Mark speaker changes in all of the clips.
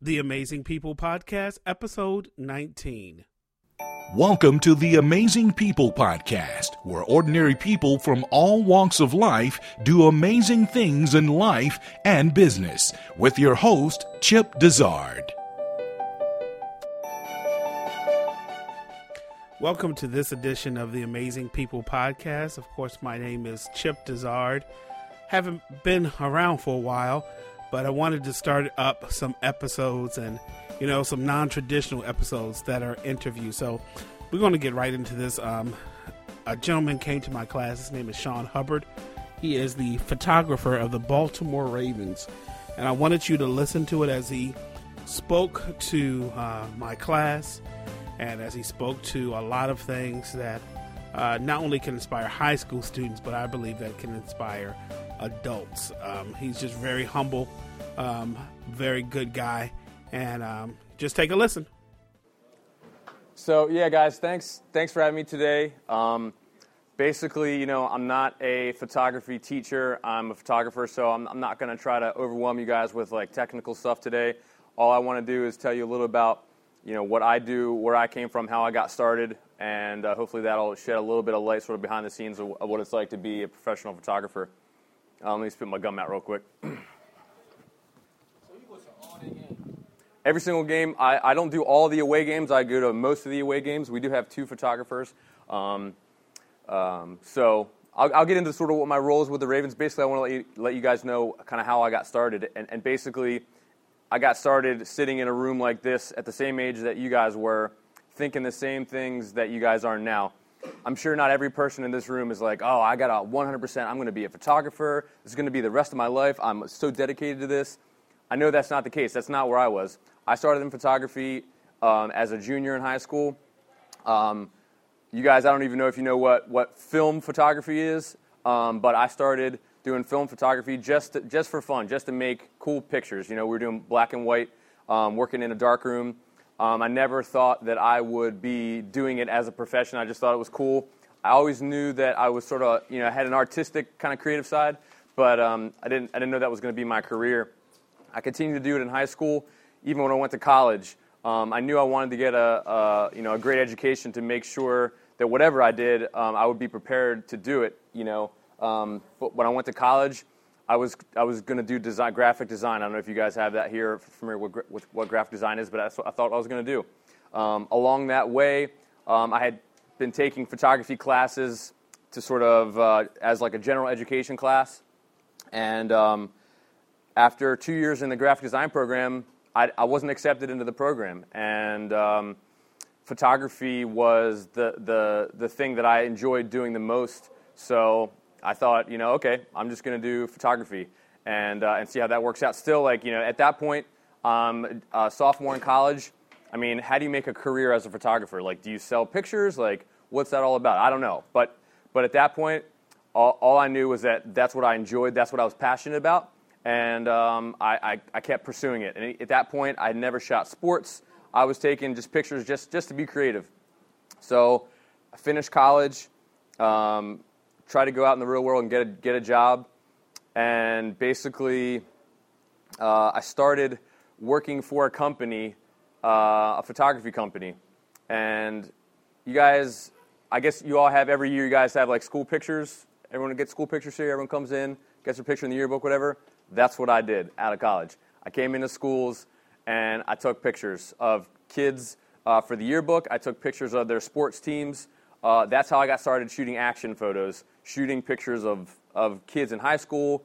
Speaker 1: The Amazing People Podcast, episode 19.
Speaker 2: Welcome to the Amazing People Podcast, where ordinary people from all walks of life do amazing things in life and business, with your host, Chip Dezard.
Speaker 1: Welcome to this edition of the Amazing People Podcast. Of course, my name is Chip Dezard. Haven't been around for a while, but I wanted to start up some episodes and, you know, some non traditional episodes that are interviews. So we're going to get right into this. Um, a gentleman came to my class. His name is Sean Hubbard. He is the photographer of the Baltimore Ravens. And I wanted you to listen to it as he spoke to uh, my class and as he spoke to a lot of things that uh, not only can inspire high school students, but I believe that can inspire adults. Um, he's just very humble, um, very good guy, and um, just take a listen.
Speaker 3: So yeah, guys, thanks thanks for having me today. Um, basically, you know, I'm not a photography teacher. I'm a photographer, so I'm, I'm not going to try to overwhelm you guys with like technical stuff today. All I want to do is tell you a little about you know what I do, where I came from, how I got started, and uh, hopefully that'll shed a little bit of light, sort of behind the scenes of, what it's like to be a professional photographer. Uh, let me spit my gum out real quick. Every single game, I, I don't do all the away games. I go to most of the away games. We do have two photographers. Um, um, so I'll, I'll, get into sort of what my role is with the Ravens. Basically, I want to let you, let you guys know kind of how I got started. And, and basically, I got started sitting in a room like this at the same age that you guys were, thinking the same things that you guys are now. I'm sure not every person in this room is like, oh, I got a 100%, I'm going to be a photographer. This is going to be the rest of my life. I'm so dedicated to this. I know that's not the case. That's not where I was. I started in photography um, as a junior in high school. Um, you guys, I don't even know if you know what, what film photography is, um, but I started doing film photography just, to, just for fun, just to make cool pictures. You know, we were doing black and white, um, working in a dark room. Um, I never thought that I would be doing it as a profession. I just thought it was cool. I always knew that I was sort of, you know, had an artistic kind of creative side, but um, I didn't, I didn't know that was going to be my career. I continued to do it in high school, even when I went to college. Um, I knew I wanted to get a, a, you know, a great education to make sure that whatever I did, um, I would be prepared to do it. You know, um, but when I went to college, I was I was going to do design, graphic design. I don't know if you guys have that here, familiar with, with what graphic design is, but that's what I thought I was going to do. Um, along that way, um, I had been taking photography classes to sort of uh, as like a general education class, and um, after two years in the graphic design program, I, I wasn't accepted into the program, and um, photography was the the the thing that I enjoyed doing the most. So I thought, you know, okay, I'm just going to do photography and, uh, and see how that works out. Still, like, you know, at that point, um, uh, sophomore in college, I mean, how do you make a career as a photographer? Like, do you sell pictures? Like, what's that all about? I don't know. But, but at that point, all, all I knew was that that's what I enjoyed, that's what I was passionate about, and um, I, I, I, kept pursuing it. And at that point, I never shot sports. I was taking just pictures just, just to be creative. So I finished college. Um, try to go out in the real world and get a, get a job. And basically, uh, I started working for a company, uh, a photography company. And you guys, I guess you all have every year, you guys have like school pictures. Everyone gets school pictures here. Everyone comes in, gets a picture in the yearbook, whatever. That's what I did out of college. I came into schools and I took pictures of kids uh, for the yearbook. I took pictures of their sports teams. Uh, that's how I got started shooting action photos shooting pictures of, of kids in high school,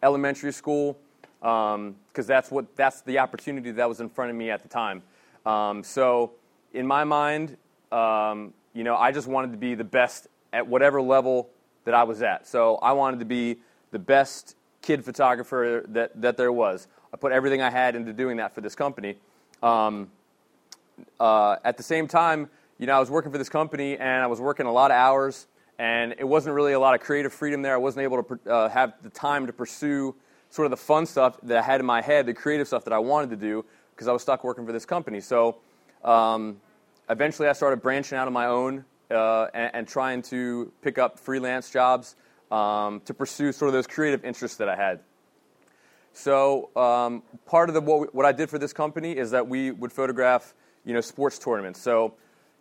Speaker 3: elementary school, because um, that's what that's the opportunity that was in front of me at the time. Um, so in my mind, um, you know, I just wanted to be the best at whatever level that I was at. So I wanted to be the best kid photographer that, that there was. I put everything I had into doing that for this company. Um, uh, at the same time, you know, I was working for this company and I was working a lot of hours and it wasn't really a lot of creative freedom there. I wasn't able to uh, have the time to pursue sort of the fun stuff that I had in my head, the creative stuff that I wanted to do, because I was stuck working for this company. So um, eventually I started branching out on my own uh, and, and, trying to pick up freelance jobs um, to pursue sort of those creative interests that I had. So um, part of the what, we, what I did for this company is that we would photograph, you know, sports tournaments. So,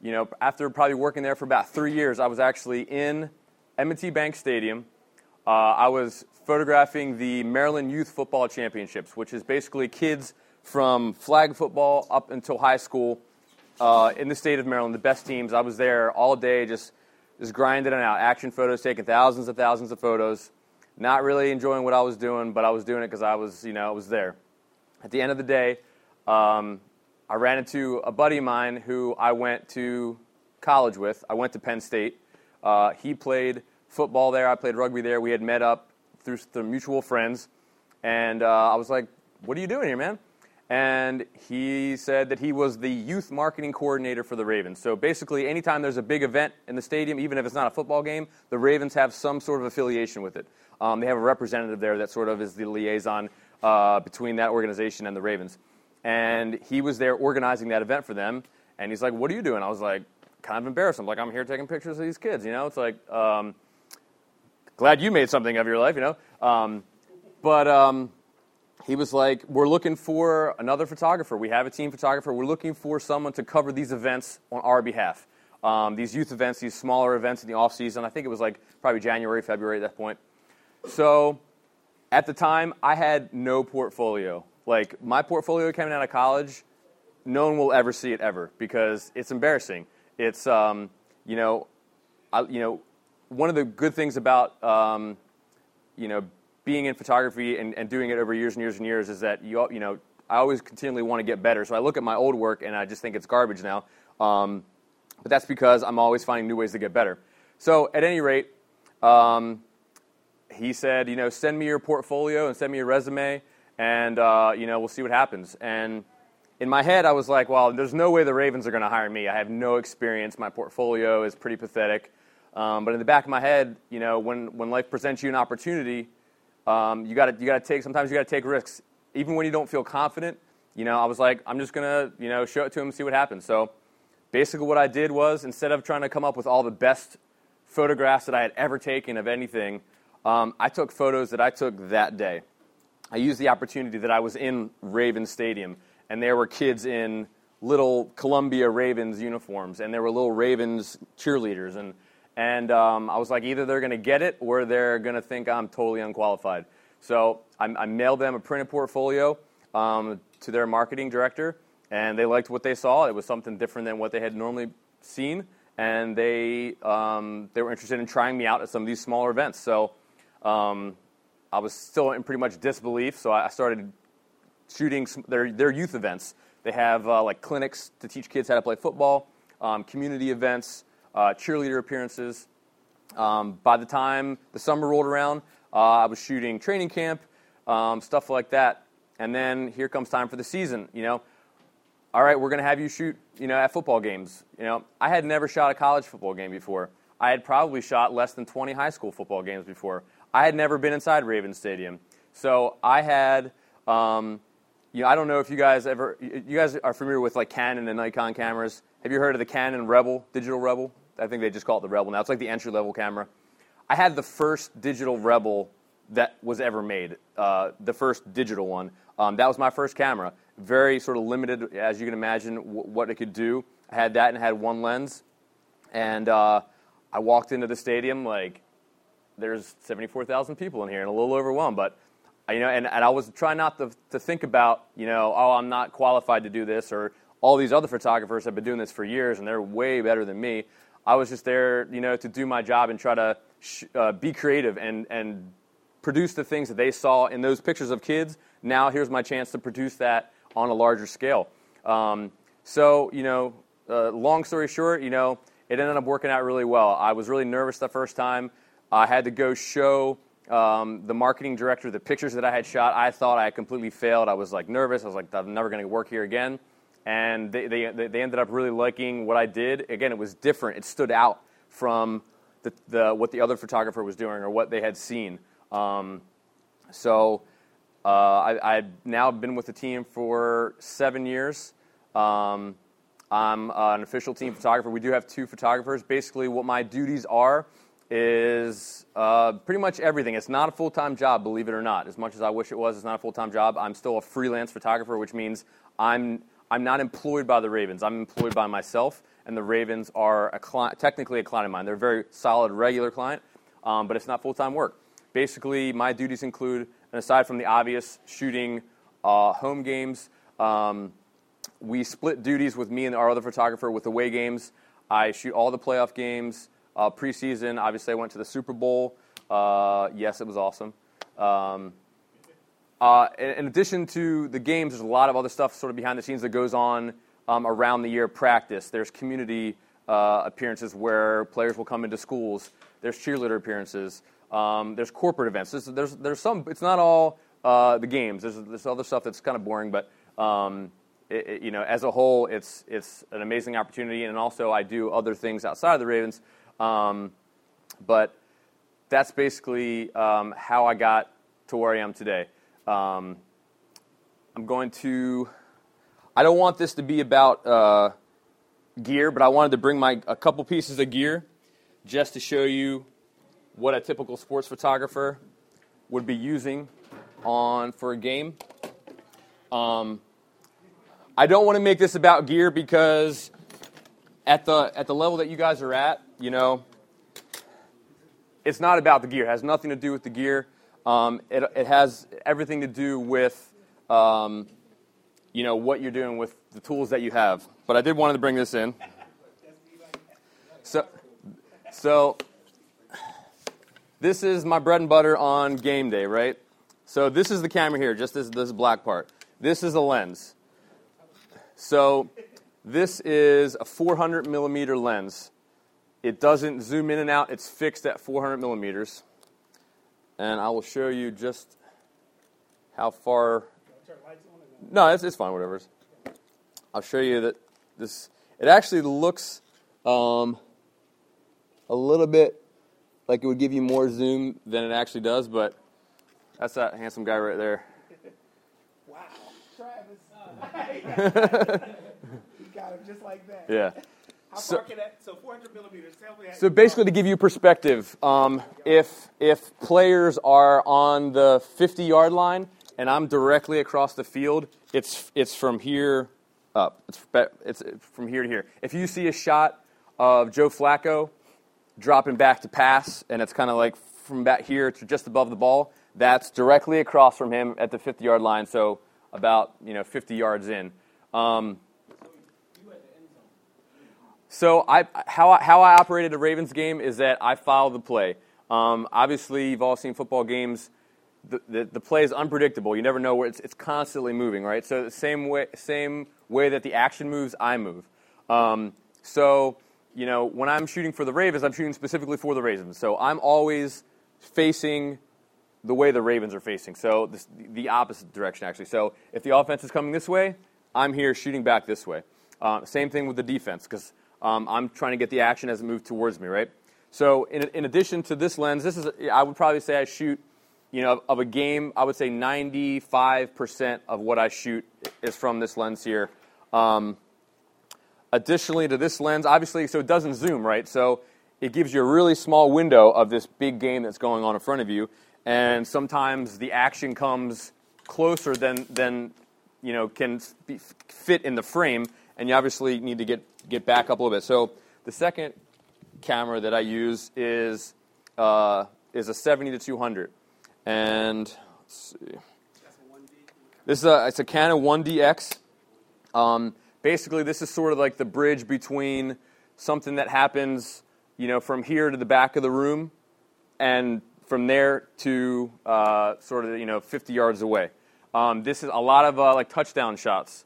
Speaker 3: you know, after probably working there for about three years, I was actually in M&T Bank Stadium. Uh, I was photographing the Maryland Youth Football Championships, which is basically kids from flag football up until high school uh, in the state of Maryland, the best teams. I was there all day, just just grinding it out, action photos, taking thousands and thousands of photos. Not really enjoying what I was doing, but I was doing it because I was, you know, I was there. At the end of the day, um, I ran into a buddy of mine who I went to college with. I went to Penn State. Uh, he played football there. I played rugby there. We had met up through, through mutual friends, and uh, I was like, "What are you doing here, man?" and he said that he was the youth marketing coordinator for the Ravens. So basically, anytime there's a big event in the stadium, even if it's not a football game, the Ravens have some sort of affiliation with it. Um, they have a representative there that sort of is the liaison uh, between that organization and the Ravens. And he was there organizing that event for them. And he's like, "What are you doing?" I was like, kind of embarrassed. I'm like, "I'm here taking pictures of these kids." You know, it's like, um, glad you made something of your life. You know, um, but um, he was like, We're looking for another photographer. We have a team photographer. We're looking for someone to cover these events on our behalf. Um, these youth events, these smaller events in the off season. I think it was like probably January, February at that point. So at the time, I had no portfolio. Like my portfolio coming out of college, no one will ever see it ever because it's embarrassing. It's um, you know, I, you know, one of the good things about um, you know being in photography and, and doing it over years and years and years is that you you know I always continually want to get better. So I look at my old work and I just think it's garbage now. Um, but that's because I'm always finding new ways to get better. So at any rate, um, he said, you know, send me your portfolio and send me your resume, and uh, you know we'll see what happens. And in my head, I was like, well, there's no way the Ravens are going to hire me. I have no experience. My portfolio is pretty pathetic. Um, but in the back of my head, you know, when, when life presents you an opportunity, um, you got you to take sometimes you got to take risks, even when you don't feel confident. You know, I was like, I'm just gonna you know show it to him and see what happens. So basically, what I did was instead of trying to come up with all the best photographs that I had ever taken of anything, um, I took photos that I took that day. I used the opportunity that I was in Raven Stadium, and there were kids in little Columbia Ravens uniforms, and there were little Ravens cheerleaders, and and um, I was like, either they're going to get it or they're going to think I'm totally unqualified. So I, I mailed them a printed portfolio um, to their marketing director, and they liked what they saw. It was something different than what they had normally seen, and they um, they were interested in trying me out at some of these smaller events. So um, I was still in pretty much disbelief. So I started shooting some, their their youth events. They have uh, like clinics to teach kids how to play football, um, community events uh, cheerleader appearances. Um, by the time the summer rolled around, uh, I was shooting training camp, um, stuff like that. And then here comes time for the season. You know, all right, we're going to have you shoot. You know, at football games. You know, I had never shot a college football game before. I had probably shot less than 20 high school football games before. I had never been inside Raven Stadium, so I had. Um, you know, I don't know if you guys ever. You guys are familiar with like Canon and Nikon cameras. Have you heard of the Canon Rebel, digital Rebel? I think they just call it the Rebel now. It's like the entry level camera. I had the first digital Rebel that was ever made, uh, the first digital one. Um, that was my first camera. Very sort of limited, as you can imagine, w- what it could do. I had that and had one lens. And uh, I walked into the stadium like, there's 74,000 people in here and a little overwhelmed. But, you know, and, and I was trying not to, to think about, you know, oh, I'm not qualified to do this or all these other photographers have been doing this for years and they're way better than me. I was just there, you know, to do my job and try to sh- uh, be creative and, and produce the things that they saw in those pictures of kids. Now here's my chance to produce that on a larger scale. Um, so, you know, uh, long story short, you know, it ended up working out really well. I was really nervous the first time. I had to go show um, the marketing director the pictures that I had shot. I thought I had completely failed. I was like nervous. I was like, I'm never going to work here again and they, they, they ended up really liking what I did. Again, it was different. It stood out from the, the what the other photographer was doing or what they had seen. Um, so uh, I, I've now been with the team for seven years. Um, I'm an official team photographer. We do have two photographers. Basically, what my duties are is uh, pretty much everything. It's not a full time job, believe it or not. As much as I wish it was, it's not a full time job. I'm still a freelance photographer, which means I'm, I'm not employed by the Ravens. I'm employed by myself, and the Ravens are a technically a client of mine. They're a very solid, regular client, um, but it's not full time work. Basically, my duties include, and aside from the obvious, shooting uh, home games. Um, we split duties with me and our other photographer with away games. I shoot all the playoff games. Uh, preseason, obviously, I went to the Super Bowl. Uh, yes, it was awesome. Um, uh, in, in, addition to the games, there's a lot of other stuff sort of behind the scenes that goes on um, around the year practice. There's community uh, appearances where players will come into schools. There's cheerleader appearances. Um, there's corporate events. There's, there's, there's, some, it's not all uh, the games. There's, there's other stuff that's kind of boring, but um, it, it, you know, as a whole, it's, it's an amazing opportunity. And also, I do other things outside of the Ravens um, but that's basically um, how I got to where I am today. Um, I'm going to. I don't want this to be about uh, gear, but I wanted to bring my a couple pieces of gear just to show you what a typical sports photographer would be using on for a game. Um, I don't want to make this about gear because at the at the level that you guys are at, you know, it's not about the gear. It has nothing to do with the gear. Um, it, it has everything to do with, um, you know, what you're doing with the tools that you have. But I did want to bring this in. So, so this is my bread and butter on game day, right? So this is the camera here, just this, this black part. This is a lens. So this is a 400 millimeter lens. It doesn't zoom in and out, it's fixed at 400 millimeters. And I will show you just how far. No, it's, it's fine, whatever. I'll show you that this. It actually looks um, a little bit like it would give you more zoom than it actually does, but that's that handsome guy right there.
Speaker 1: Wow. Travis. you got him just like that.
Speaker 3: Yeah.
Speaker 1: How so, far can that? So 400 millimeters.
Speaker 3: So basically, to give you perspective, um, if if players are on the 50 yard line and I'm directly across the field, it's it's from here up. It's it's from here to here. If you see a shot of Joe Flacco dropping back to pass, and it's kind of like from back here to just above the ball, that's directly across from him at the 50 yard line. So about you know 50 yards in. Um, so I, how, I, how I operated the Ravens game is that I follow the play. Um, obviously, you've all seen football games. The, the, the, play is unpredictable. You never know where it's, it's constantly moving, right? So the same way, same way that the action moves, I move. Um, so, you know, when I'm shooting for the Ravens, I'm shooting specifically for the Ravens. So I'm always facing the way the Ravens are facing. So this, the opposite direction, actually. So if the offense is coming this way, I'm here shooting back this way. Uh, same thing with the defense, because um, I'm trying to get the action as it moves towards me, right? So in, in addition to this lens, this is I would probably say I shoot, you know, of a game. I would say 95% of what I shoot is from this lens here. Um, additionally to this lens, obviously, so it doesn't zoom, right? So it gives you a really small window of this big game that's going on in front of you, and sometimes the action comes closer than than you know can fit in the frame, and you obviously need to get get back up a little bit. So the second camera that I use is uh, is a 70 to 200, and let's see. This is a it's a Canon 1DX. Um, basically, this is sort of like the bridge between something that happens, you know, from here to the back of the room, and from there to uh, sort of you know 50 yards away. Um, this is a lot of uh, like touchdown shots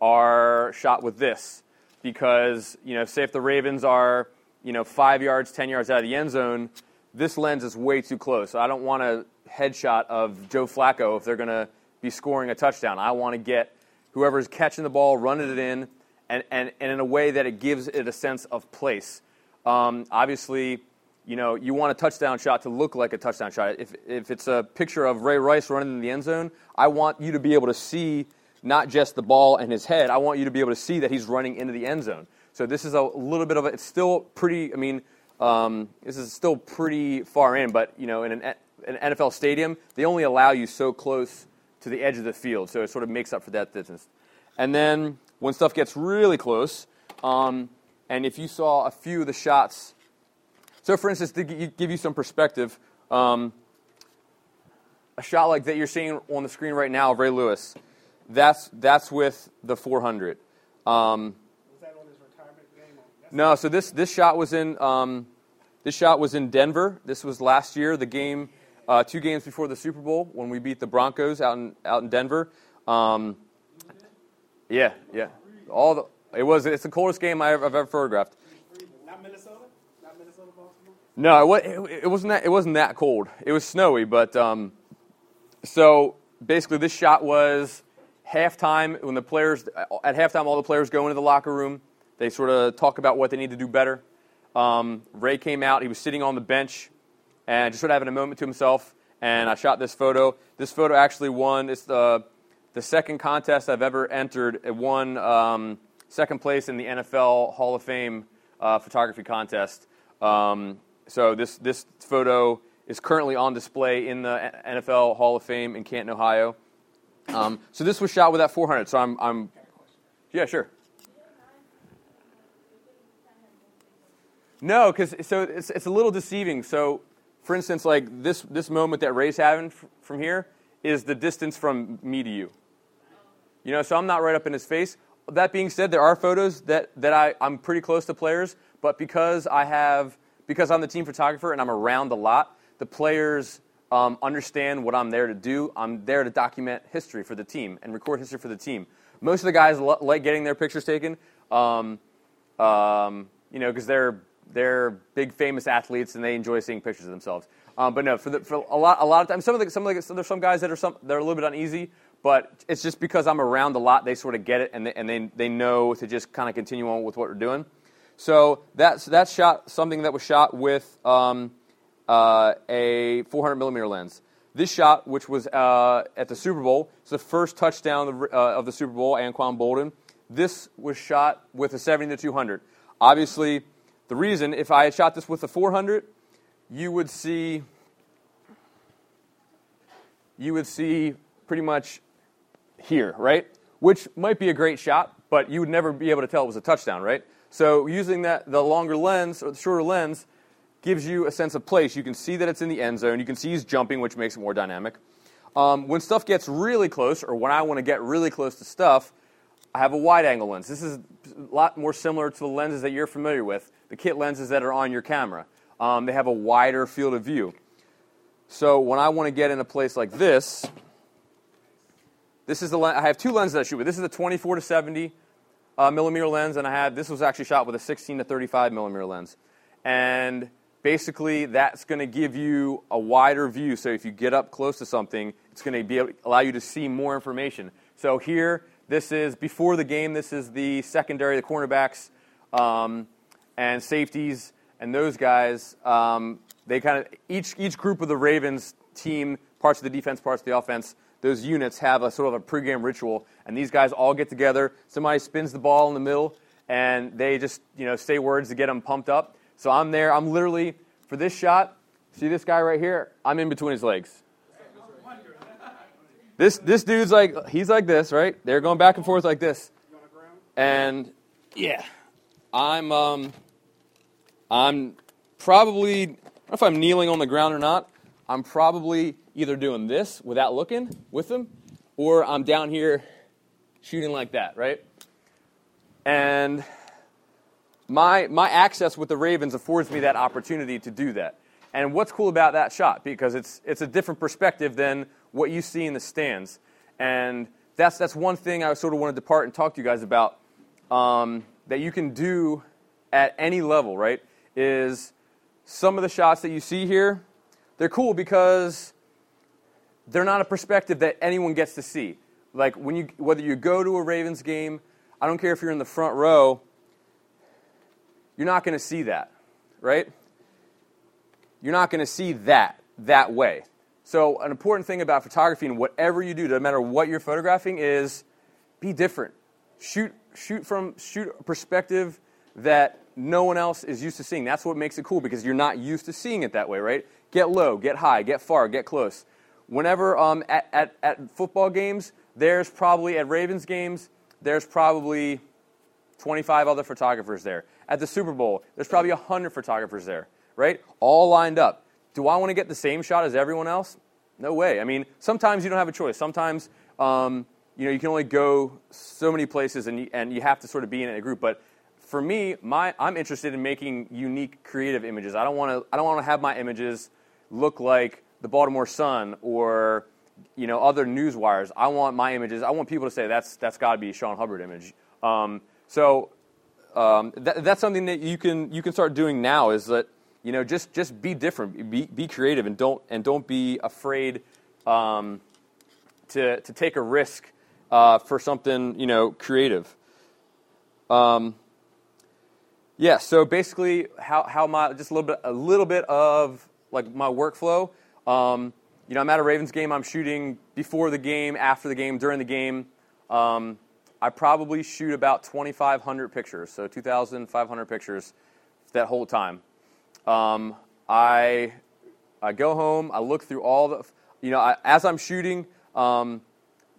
Speaker 3: are shot with this because, you know, say if the Ravens are, you know, five yards, 10 yards out of the end zone, this lens is way too close. So I don't want a headshot of Joe Flacco if they're going to be scoring a touchdown. I want to get whoever's catching the ball, running it in, and, and, and in a way that it gives it a sense of place. Um, obviously, you know, you want a touchdown shot to look like a touchdown shot. If, if it's a picture of Ray Rice running in the end zone, I want you to be able to see not just the ball and his head. I want you to be able to see that he's running into the end zone. So this is a little bit of a, it's still pretty, I mean, Um, this is still pretty far in, but you know, in an, an NFL stadium, they only allow you so close to the edge of the field, so it sort of makes up for that distance. And then when stuff gets really close, um, and if you saw a few of the shots, so for instance, to give you some perspective, um, a shot like that you're seeing on the screen right now of Ray Lewis, that's that's with the 400. Um, was that on his retirement game? no, so this this shot was in um, this shot was in Denver. This was last year, the game, uh, two games before the Super Bowl when we beat the Broncos out in out in Denver. Um, yeah, yeah. All the it was it's the coldest game I've, I've ever photographed.
Speaker 1: Not Minnesota. Not Minnesota, Baltimore.
Speaker 3: No, it, it, it, wasn't that. It wasn't that cold. It was snowy, but um, so basically, this shot was halftime when the players at halftime all the players go into the locker room they sort of talk about what they need to do better. Um, Ray came out. He was sitting on the bench and just sort of having a moment to himself. And I shot this photo. This photo actually won. It's the, the second contest I've ever entered. It won um, second place in the NFL Hall of Fame uh, photography contest. Um, so this, this photo is currently on display in the NFL Hall of Fame in Canton, Ohio. Um, so this was shot with that 400. So I'm, I'm yeah, sure. No, because so it's, it's a little deceiving. So, for instance, like this, this moment that Ray's having f- from here is the distance from me to you. You know, so I'm not right up in his face. That being said, there are photos that, that I, I'm pretty close to players, but because I have, because I'm the team photographer and I'm around a lot, the players um, understand what I'm there to do. I'm there to document history for the team and record history for the team. Most of the guys lo- like getting their pictures taken, um, um, you know, because they're they're big famous athletes and they enjoy seeing pictures of themselves. Um, but no, for, the, for a lot a lot of times, some of the some of the, so there's some guys that are some they're a little bit uneasy, but it's just because I'm around a lot, they sort of get it and they, and they they know to just kind of continue on with what we're doing. So that's that's shot something that was shot with um, uh, a 400 millimeter lens. This shot, which was uh, at the Super Bowl, it's the first touchdown of the, uh, of the Super Bowl, Anquan Boldin. This was shot with a 70 to 200. Obviously, the reason, if I had shot this with a 400, you would see you would see pretty much here, right? Which might be a great shot, but you would never be able to tell it was a touchdown, right? So using that the longer lens or the shorter lens gives you a sense of place. You can see that it's in the end zone. You can see he's jumping, which makes it more dynamic. Um, when stuff gets really close, or when I want to get really close to stuff, I have a wide angle lens. This is a lot more similar to the lenses that you're familiar with the kit lenses that are on your camera. Um, they have a wider field of view. So when I want to get in a place like this, this is the lens. I have two lenses I shoot with. This is a 24 to 70 uh, millimeter lens, and I had this was actually shot with a 16 to 35 millimeter lens. And basically, that's going to give you a wider view. So if you get up close to something, it's going to be able, allow you to see more information. So here, this is before the game. This is the secondary, the cornerbacks. Um, and safeties and those guys, um, they kind of each each group of the Ravens team, parts of the defense, parts of the offense, those units have a sort of a pregame ritual, and these guys all get together. Somebody spins the ball in the middle, and they just you know say words to get them pumped up. So I'm there. I'm literally for this shot. See this guy right here? I'm in between his legs. This this dude's like he's like this, right? They're going back and forth like this, and yeah, I'm um I'm probably, I don't know if I'm kneeling on the ground or not, I'm probably either doing this without looking with them, or I'm down here shooting like that, right? And my, my access with the Ravens affords me that opportunity to do that. And what's cool about that shot? Because it's, it's a different perspective than what you see in the stands. And that's, that's one thing I sort of want to depart and talk to you guys about um, that you can do at any level, right? is some of the shots that you see here, they're cool because they're not a perspective that anyone gets to see. Like when you whether you go to a Ravens game, I don't care if you're in the front row, you're not going to see that, right? You're not going to see that that way. So an important thing about photography and whatever you do, no matter what you're photographing, is be different. Shoot shoot from shoot a perspective that no one else is used to seeing. That's what makes it cool because you're not used to seeing it that way, right? Get low, get high, get far, get close. Whenever um, at, at, at football games, there's probably, at Ravens games, there's probably 25 other photographers there. At the Super Bowl, there's probably 100 photographers there, right? All lined up. Do I want to get the same shot as everyone else? No way. I mean, sometimes you don't have a choice. Sometimes, um, you know, you can only go so many places and you, and you have to sort of be in a group. But for me, my, I'm interested in making unique, creative images. I don't want to, I don't want to have my images look like the Baltimore Sun or, you know, other news wires. I want my images, I want people to say that's, that's got to be Sean Hubbard image. Um, so um, that, that's something that you can, you can start doing now is that, you know, just, just be different, be, be creative, and don't, and don't be afraid um, to, to take a risk uh, for something, you know, creative. Um, yeah, so basically, how, how my, just a little bit, a little bit of like my workflow. Um, you know, I'm at a Ravens game. I'm shooting before the game, after the game, during the game. Um, I probably shoot about 2,500 pictures, so 2,500 pictures that whole time. Um, I I go home. I look through all the, you know, I, as I'm shooting. Um,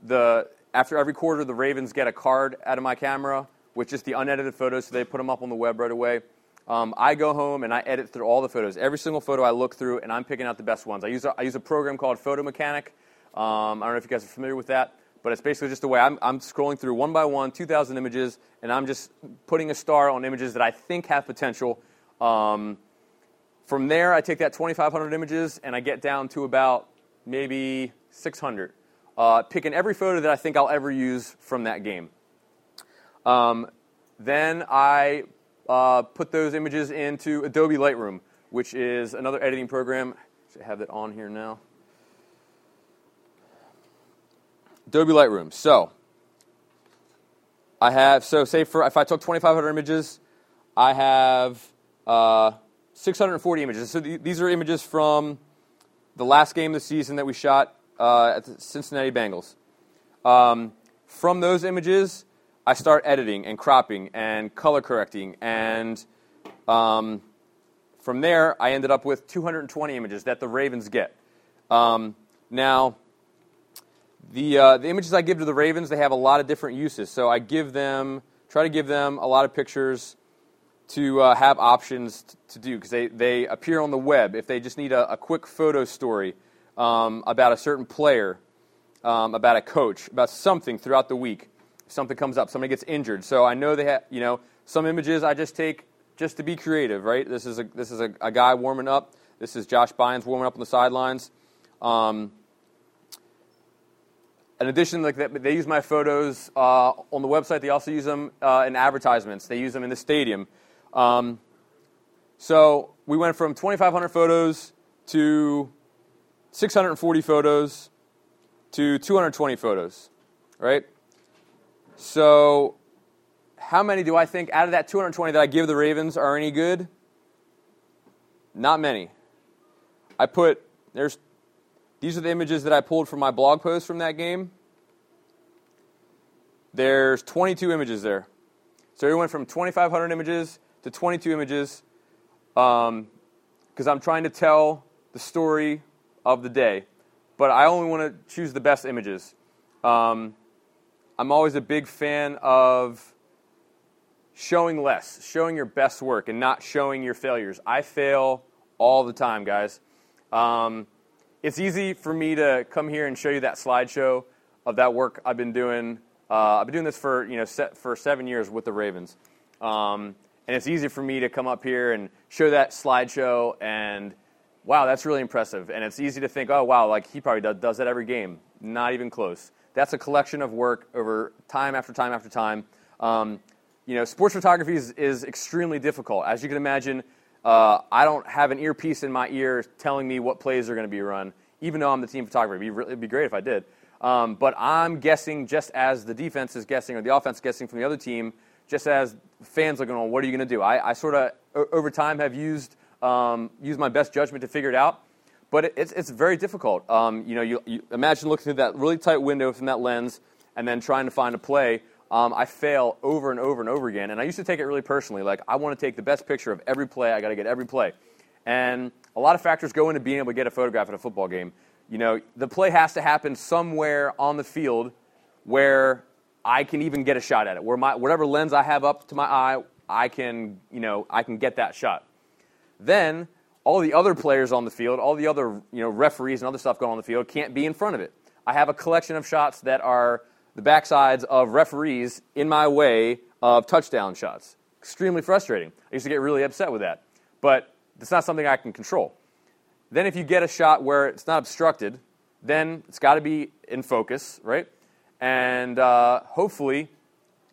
Speaker 3: the after every quarter, the Ravens get a card out of my camera with just the unedited photos, so they put them up on the web right away. Um, I go home and I edit through all the photos. Every single photo I look through, and I'm picking out the best ones. I use a, I use a program called Photo Mechanic. Um, I don't know if you guys are familiar with that, but it's basically just the way I'm, I'm scrolling through one by one, 2,000 images, and I'm just putting a star on images that I think have potential. Um, from there, I take that 2,500 images and I get down to about maybe 600, uh, picking every photo that I think I'll ever use from that game. Um, then I uh, put those images into Adobe Lightroom, which is another editing program. I have that on here now. Adobe Lightroom. So I have so say for if I took 2,500 images, I have uh, 640 images. So th- these are images from the last game of the season that we shot uh, at the Cincinnati Bengals. Um, from those images, I start editing and cropping and color correcting, and um, from there, I ended up with 220 images that the Ravens get. Um, now, the, uh, the images I give to the Ravens, they have a lot of different uses. So I give them, try to give them a lot of pictures to uh, have options t- to do because they, they appear on the web. If they just need a, a quick photo story um, about a certain player, um, about a coach, about something throughout the week, something comes up, somebody gets injured. So I know they have, you know, some images I just take just to be creative, right? This is a, this is a, a guy warming up. This is Josh Bynes warming up on the sidelines. Um, in addition, like they use my photos uh, on the website. They also use them uh, in advertisements. They use them in the stadium. Um, so we went from 2,500 photos to 640 photos to 220 photos, right? So how many do I think out of that 220 that I give the Ravens are any good? Not many. I put there's these are the images that I pulled from my blog post from that game. There's 22 images there. So we went from 2,500 images to 22 images because um, I'm trying to tell the story of the day. But I only want to choose the best images. Um, I'm always a big fan of showing less, showing your best work, and not showing your failures. I fail all the time, guys. Um, it's easy for me to come here and show you that slideshow of that work I've been doing. Uh, I've been doing this for you know for seven years with the Ravens, um, and it's easy for me to come up here and show that slideshow and wow, that's really impressive. And it's easy to think, oh wow, like he probably does, does that every game. Not even close. That's a collection of work over time after time after time. Um, you know, sports photography is, is, extremely difficult. As you can imagine, uh, I don't have an earpiece in my ear telling me what plays are going to be run, even though I'm the team photographer. It'd be, really, it'd be great if I did. Um, but I'm guessing just as the defense is guessing or the offense guessing from the other team, just as fans looking on, what are you going to do? I, I sort of, over time, have used, um, used my best judgment to figure it out. But it, it's, it's very difficult. Um, you know, you, you, imagine looking through that really tight window from that lens and then trying to find a play. Um, I fail over and over and over again. And I used to take it really personally. Like, I want to take the best picture of every play. I got to get every play. And a lot of factors go into being able to get a photograph at a football game. You know, the play has to happen somewhere on the field where I can even get a shot at it. Where my whatever lens I have up to my eye, I can, you know, I can get that shot. Then all the other players on the field, all the other, you know, referees and other stuff going on the field can't be in front of it. I have a collection of shots that are the backsides of referees in my way of touchdown shots. Extremely frustrating. I used to get really upset with that. But it's not something I can control. Then if you get a shot where it's not obstructed, then it's got to be in focus, right? And uh, hopefully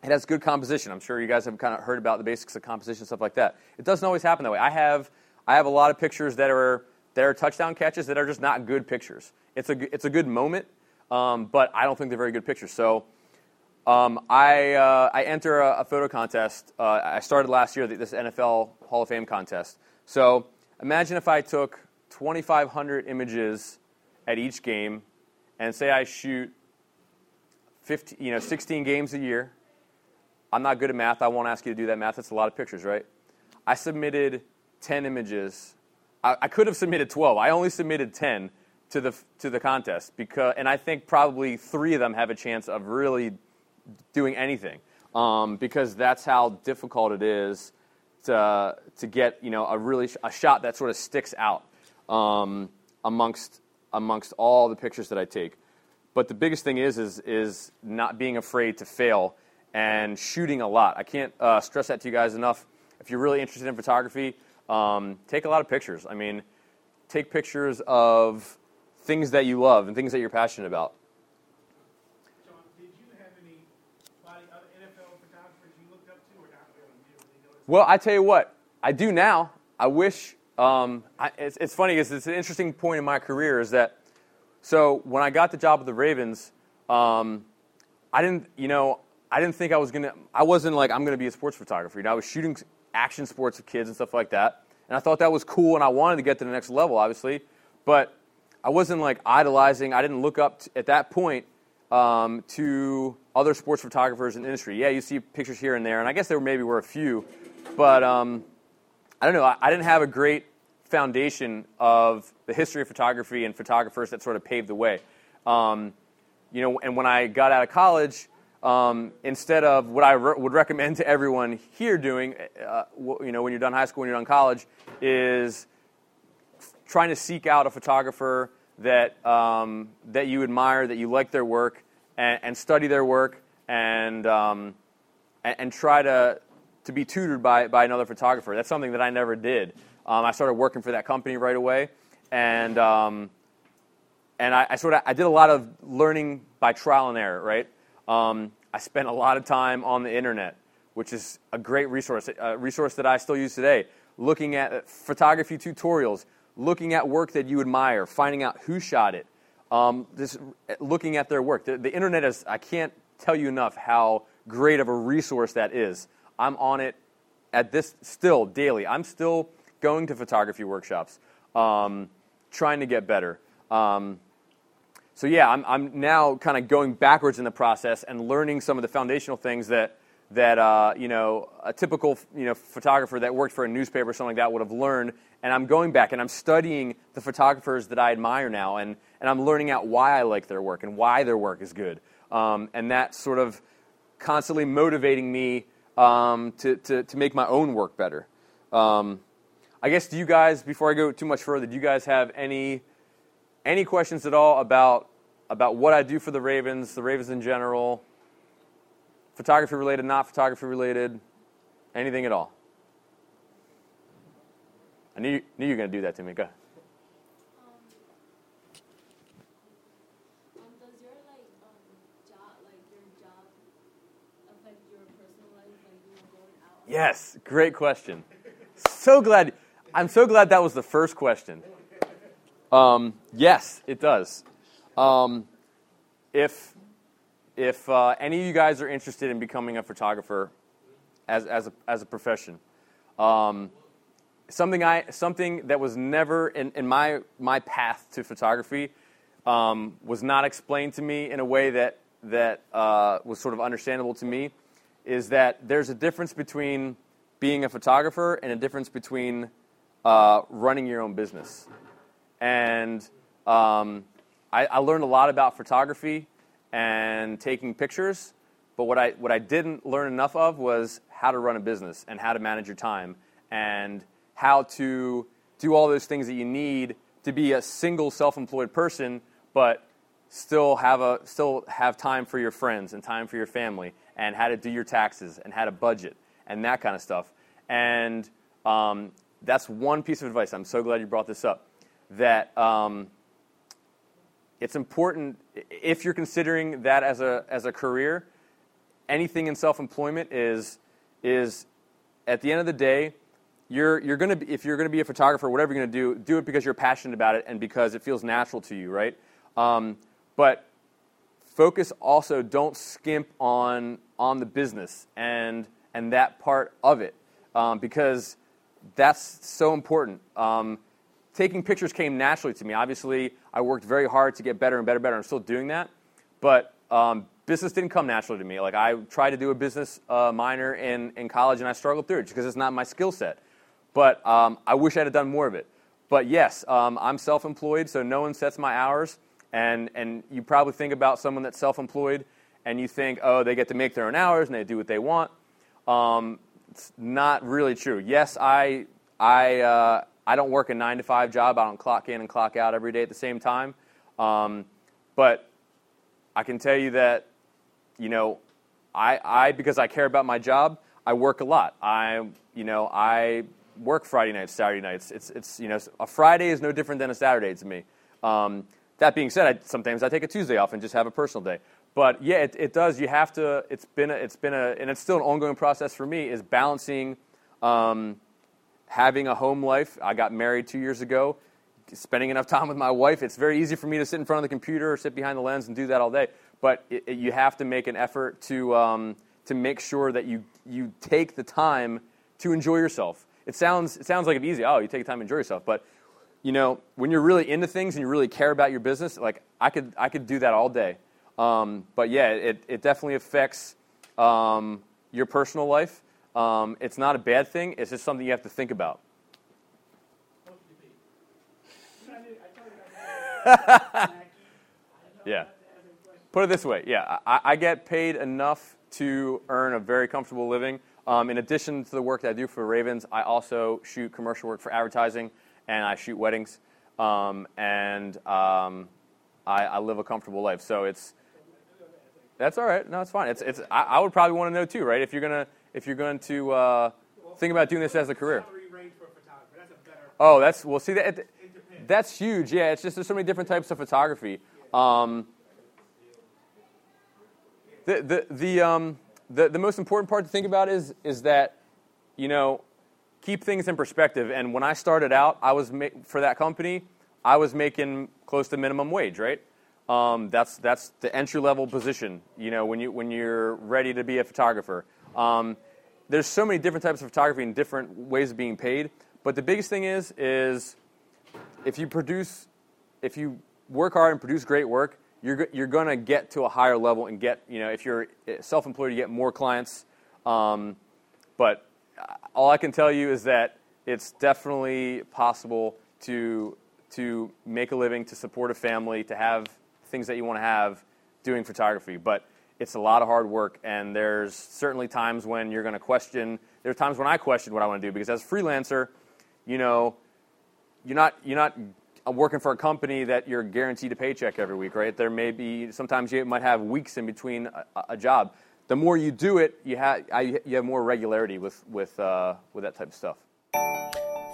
Speaker 3: it has good composition. I'm sure you guys have kind of heard about the basics of composition stuff like that. It doesn't always happen that way. I have I have a lot of pictures that are that are touchdown catches that are just not good pictures. It's a it's a good moment, um, but I don't think they're very good pictures. So. Um, I, uh, I enter a, a photo contest. Uh, I started last year, this NFL Hall of Fame contest. So imagine if I took 2,500 images at each game, and say I shoot 15, you know, 16 games a year. I'm not good at math. I won't ask you to do that math. That's a lot of pictures, right? I submitted 10 images. I, I could have submitted 12. I only submitted 10 to the to the contest because, and I think probably three of them have a chance of really doing anything um, because that's how difficult it is to to get you know a really a shot that sort of sticks out um, amongst amongst all the pictures that I take. But the biggest thing is is is not being afraid to fail and shooting a lot. I can't uh, stress that to you guys enough. If you're really interested in photography, um, take a lot of pictures. I mean, take pictures of things that you love and things that you're passionate about.
Speaker 1: John, did you have any other NFL photographers you looked up to, or not really?
Speaker 3: Well, I tell you what, I do now. I wish um, I, it's, it's funny because it's an interesting point in my career is that so when I got the job with the Ravens, um, I didn't, you know, I didn't think I was gonna. I wasn't like I'm gonna be a sports photographer. You know, I was shooting action sports of kids and stuff like that, and I thought that was cool, and I wanted to get to the next level, obviously, but I wasn't like idolizing. I didn't look up at that point um, to other sports photographers in the industry. Yeah, you see pictures here and there, and I guess there maybe were a few, but um, I don't know. I, I didn't have a great foundation of the history of photography and photographers that sort of paved the way. Um, you know, and when I got out of college, um, instead of what I re- would recommend to everyone here doing, uh, you know, when you're done high school, when you're done college, is trying to seek out a photographer that um, that you admire, that you like their work, and, and study their work, and, um, and and try to to be tutored by by another photographer. That's something that I never did. Um, I started working for that company right away, and um, and I, I, sort of I did a lot of learning by trial and error. Right, um, I spent a lot of time on the internet, which is a great resource, a resource that I still use today. Looking at photography tutorials, looking at work that you admire, finding out who shot it, um, just looking at their work. The, the internet is I can't tell you enough how great of a resource that is. I'm on it at this still daily. I'm still going to photography workshops, um, trying to get better. Um, so yeah, I'm, I'm now kind of going backwards in the process and learning some of the foundational things that that uh, you know a typical you know photographer that worked for a newspaper or something like that would have learned. And I'm going back and I'm studying the photographers that I admire now, and and I'm learning out why I like their work and why their work is good. Um, and that's sort of constantly motivating me um, to, to, to make my own work better. Um, I guess do you guys, before I go too much further, do you guys have any any questions at all about about what I do for the Ravens, the Ravens in general, photography related, not photography related, anything at all? I knew, knew you were going to do that to me. Go ahead. Yes, great question. So glad. I'm so glad that was the first question. Um, yes, it does. Um, if if uh, any of you guys are interested in becoming a photographer as, as, a, as a profession, um, something, I, something that was never in, in my, my path to photography um, was not explained to me in a way that that uh, was sort of understandable to me is that there's a difference between being a photographer and a difference between uh, running your own business. And um, I, I, learned a lot about photography and taking pictures, but what I, what I didn't learn enough of was how to run a business and how to manage your time and how to do all those things that you need to be a single self-employed person, but still have a still have time for your friends and time for your family, and how to do your taxes and how to budget and that kind of stuff. And um, that's one piece of advice. I'm so glad you brought this up. That um, it's important if you're considering that as a as a career. Anything in self-employment is is at the end of the day you're, you're going to if you're going to be a photographer, whatever you're going to do, do it because you're passionate about it and because it feels natural to you, right? Um, but focus also don't skimp on on the business and and that part of it um, because that's so important. Um, taking pictures came naturally to me. Obviously, I worked very hard to get better and better and better. I'm still doing that, but um, business didn't come naturally to me. Like I tried to do a business uh, minor in, in college, and I struggled through it because it's not my skill set. But um, I wish I'd have done more of it. But yes, um, I'm self-employed, so no one sets my hours. And, and you probably think about someone that's self-employed, and you think, oh, they get to make their own hours and they do what they want. Um, it's not really true. Yes, I, I, uh, I don't work a nine to five job. I don't clock in and clock out every day at the same time. Um, but I can tell you that, you know, I, I, because I care about my job, I work a lot. I, you know, I work Friday nights, Saturday nights. It's, it's, you know, a Friday is no different than a Saturday to me. Um, that being said, I, sometimes I take a Tuesday off and just have a personal day. But yeah, it, it does. You have to. It's been a, it's been a, and it's still an ongoing process for me. Is balancing um, having a home life. I got married two years ago. Spending enough time with my wife. It's very easy for me to sit in front of the computer or sit behind the lens and do that all day. But it, it, you have to make an effort to um, to make sure that you you take the time to enjoy yourself it sounds it sounds like it's easy. Oh, you take the time to enjoy yourself, but you know when you're really into things and you really care about your business, like I could I could do that all day. Um, but yeah, it it definitely affects um, your personal life. Um, it's not a bad thing. It's just something you have to think about. yeah. Put it this way. Yeah, I, I get paid enough to earn a very comfortable living. Um, in addition to the work that I do for Ravens, I also shoot commercial work for advertising and I shoot weddings. Um, and um, I, I, live a comfortable life. So it's that's all right. No, it's fine. It's, it's I, I would probably want to know too, right? If you're gonna if you're going to uh, think about doing this as a career. Oh, that's well. See that that's huge. Yeah, it's just there's so many different types of photography. Um, the the the um, the, the most important part to think about is, is that, you know, keep things in perspective. And when I started out, I was ma- for that company, I was making close to minimum wage, right? Um, that's that's the entry level position. You know, when you when you're ready to be a photographer. Um, there's so many different types of photography and different ways of being paid. But the biggest thing is is if you produce, if you work hard and produce great work, you're, you're going to get to a higher level and get, you know, if you're self employed, you get more clients. Um, but all I can tell you is that it's definitely possible to, to make a living, to support a family, to have things that you want to have doing photography. But it's a lot of hard work, and there's certainly times when you're going to question. There are times when I question what I want to do because as a freelancer, you know, you're not you're not working for a company that you're guaranteed a paycheck every week, right? There may be sometimes you might have weeks in between a, a job. The more you do it, you have you have more regularity with with uh, with that type of stuff.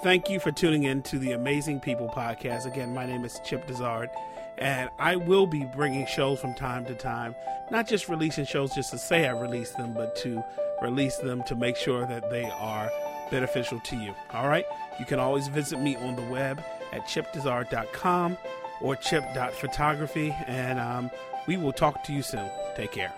Speaker 1: Thank you for tuning in to the Amazing People podcast. Again, my name is Chip Dezard, and I will be bringing shows from time to time. Not just releasing shows just to say I released them, but to release them to make sure that they are beneficial to you. All right? You can always visit me on the web at chipdesart.com or chip.photography, and um, we will talk to you soon. Take care.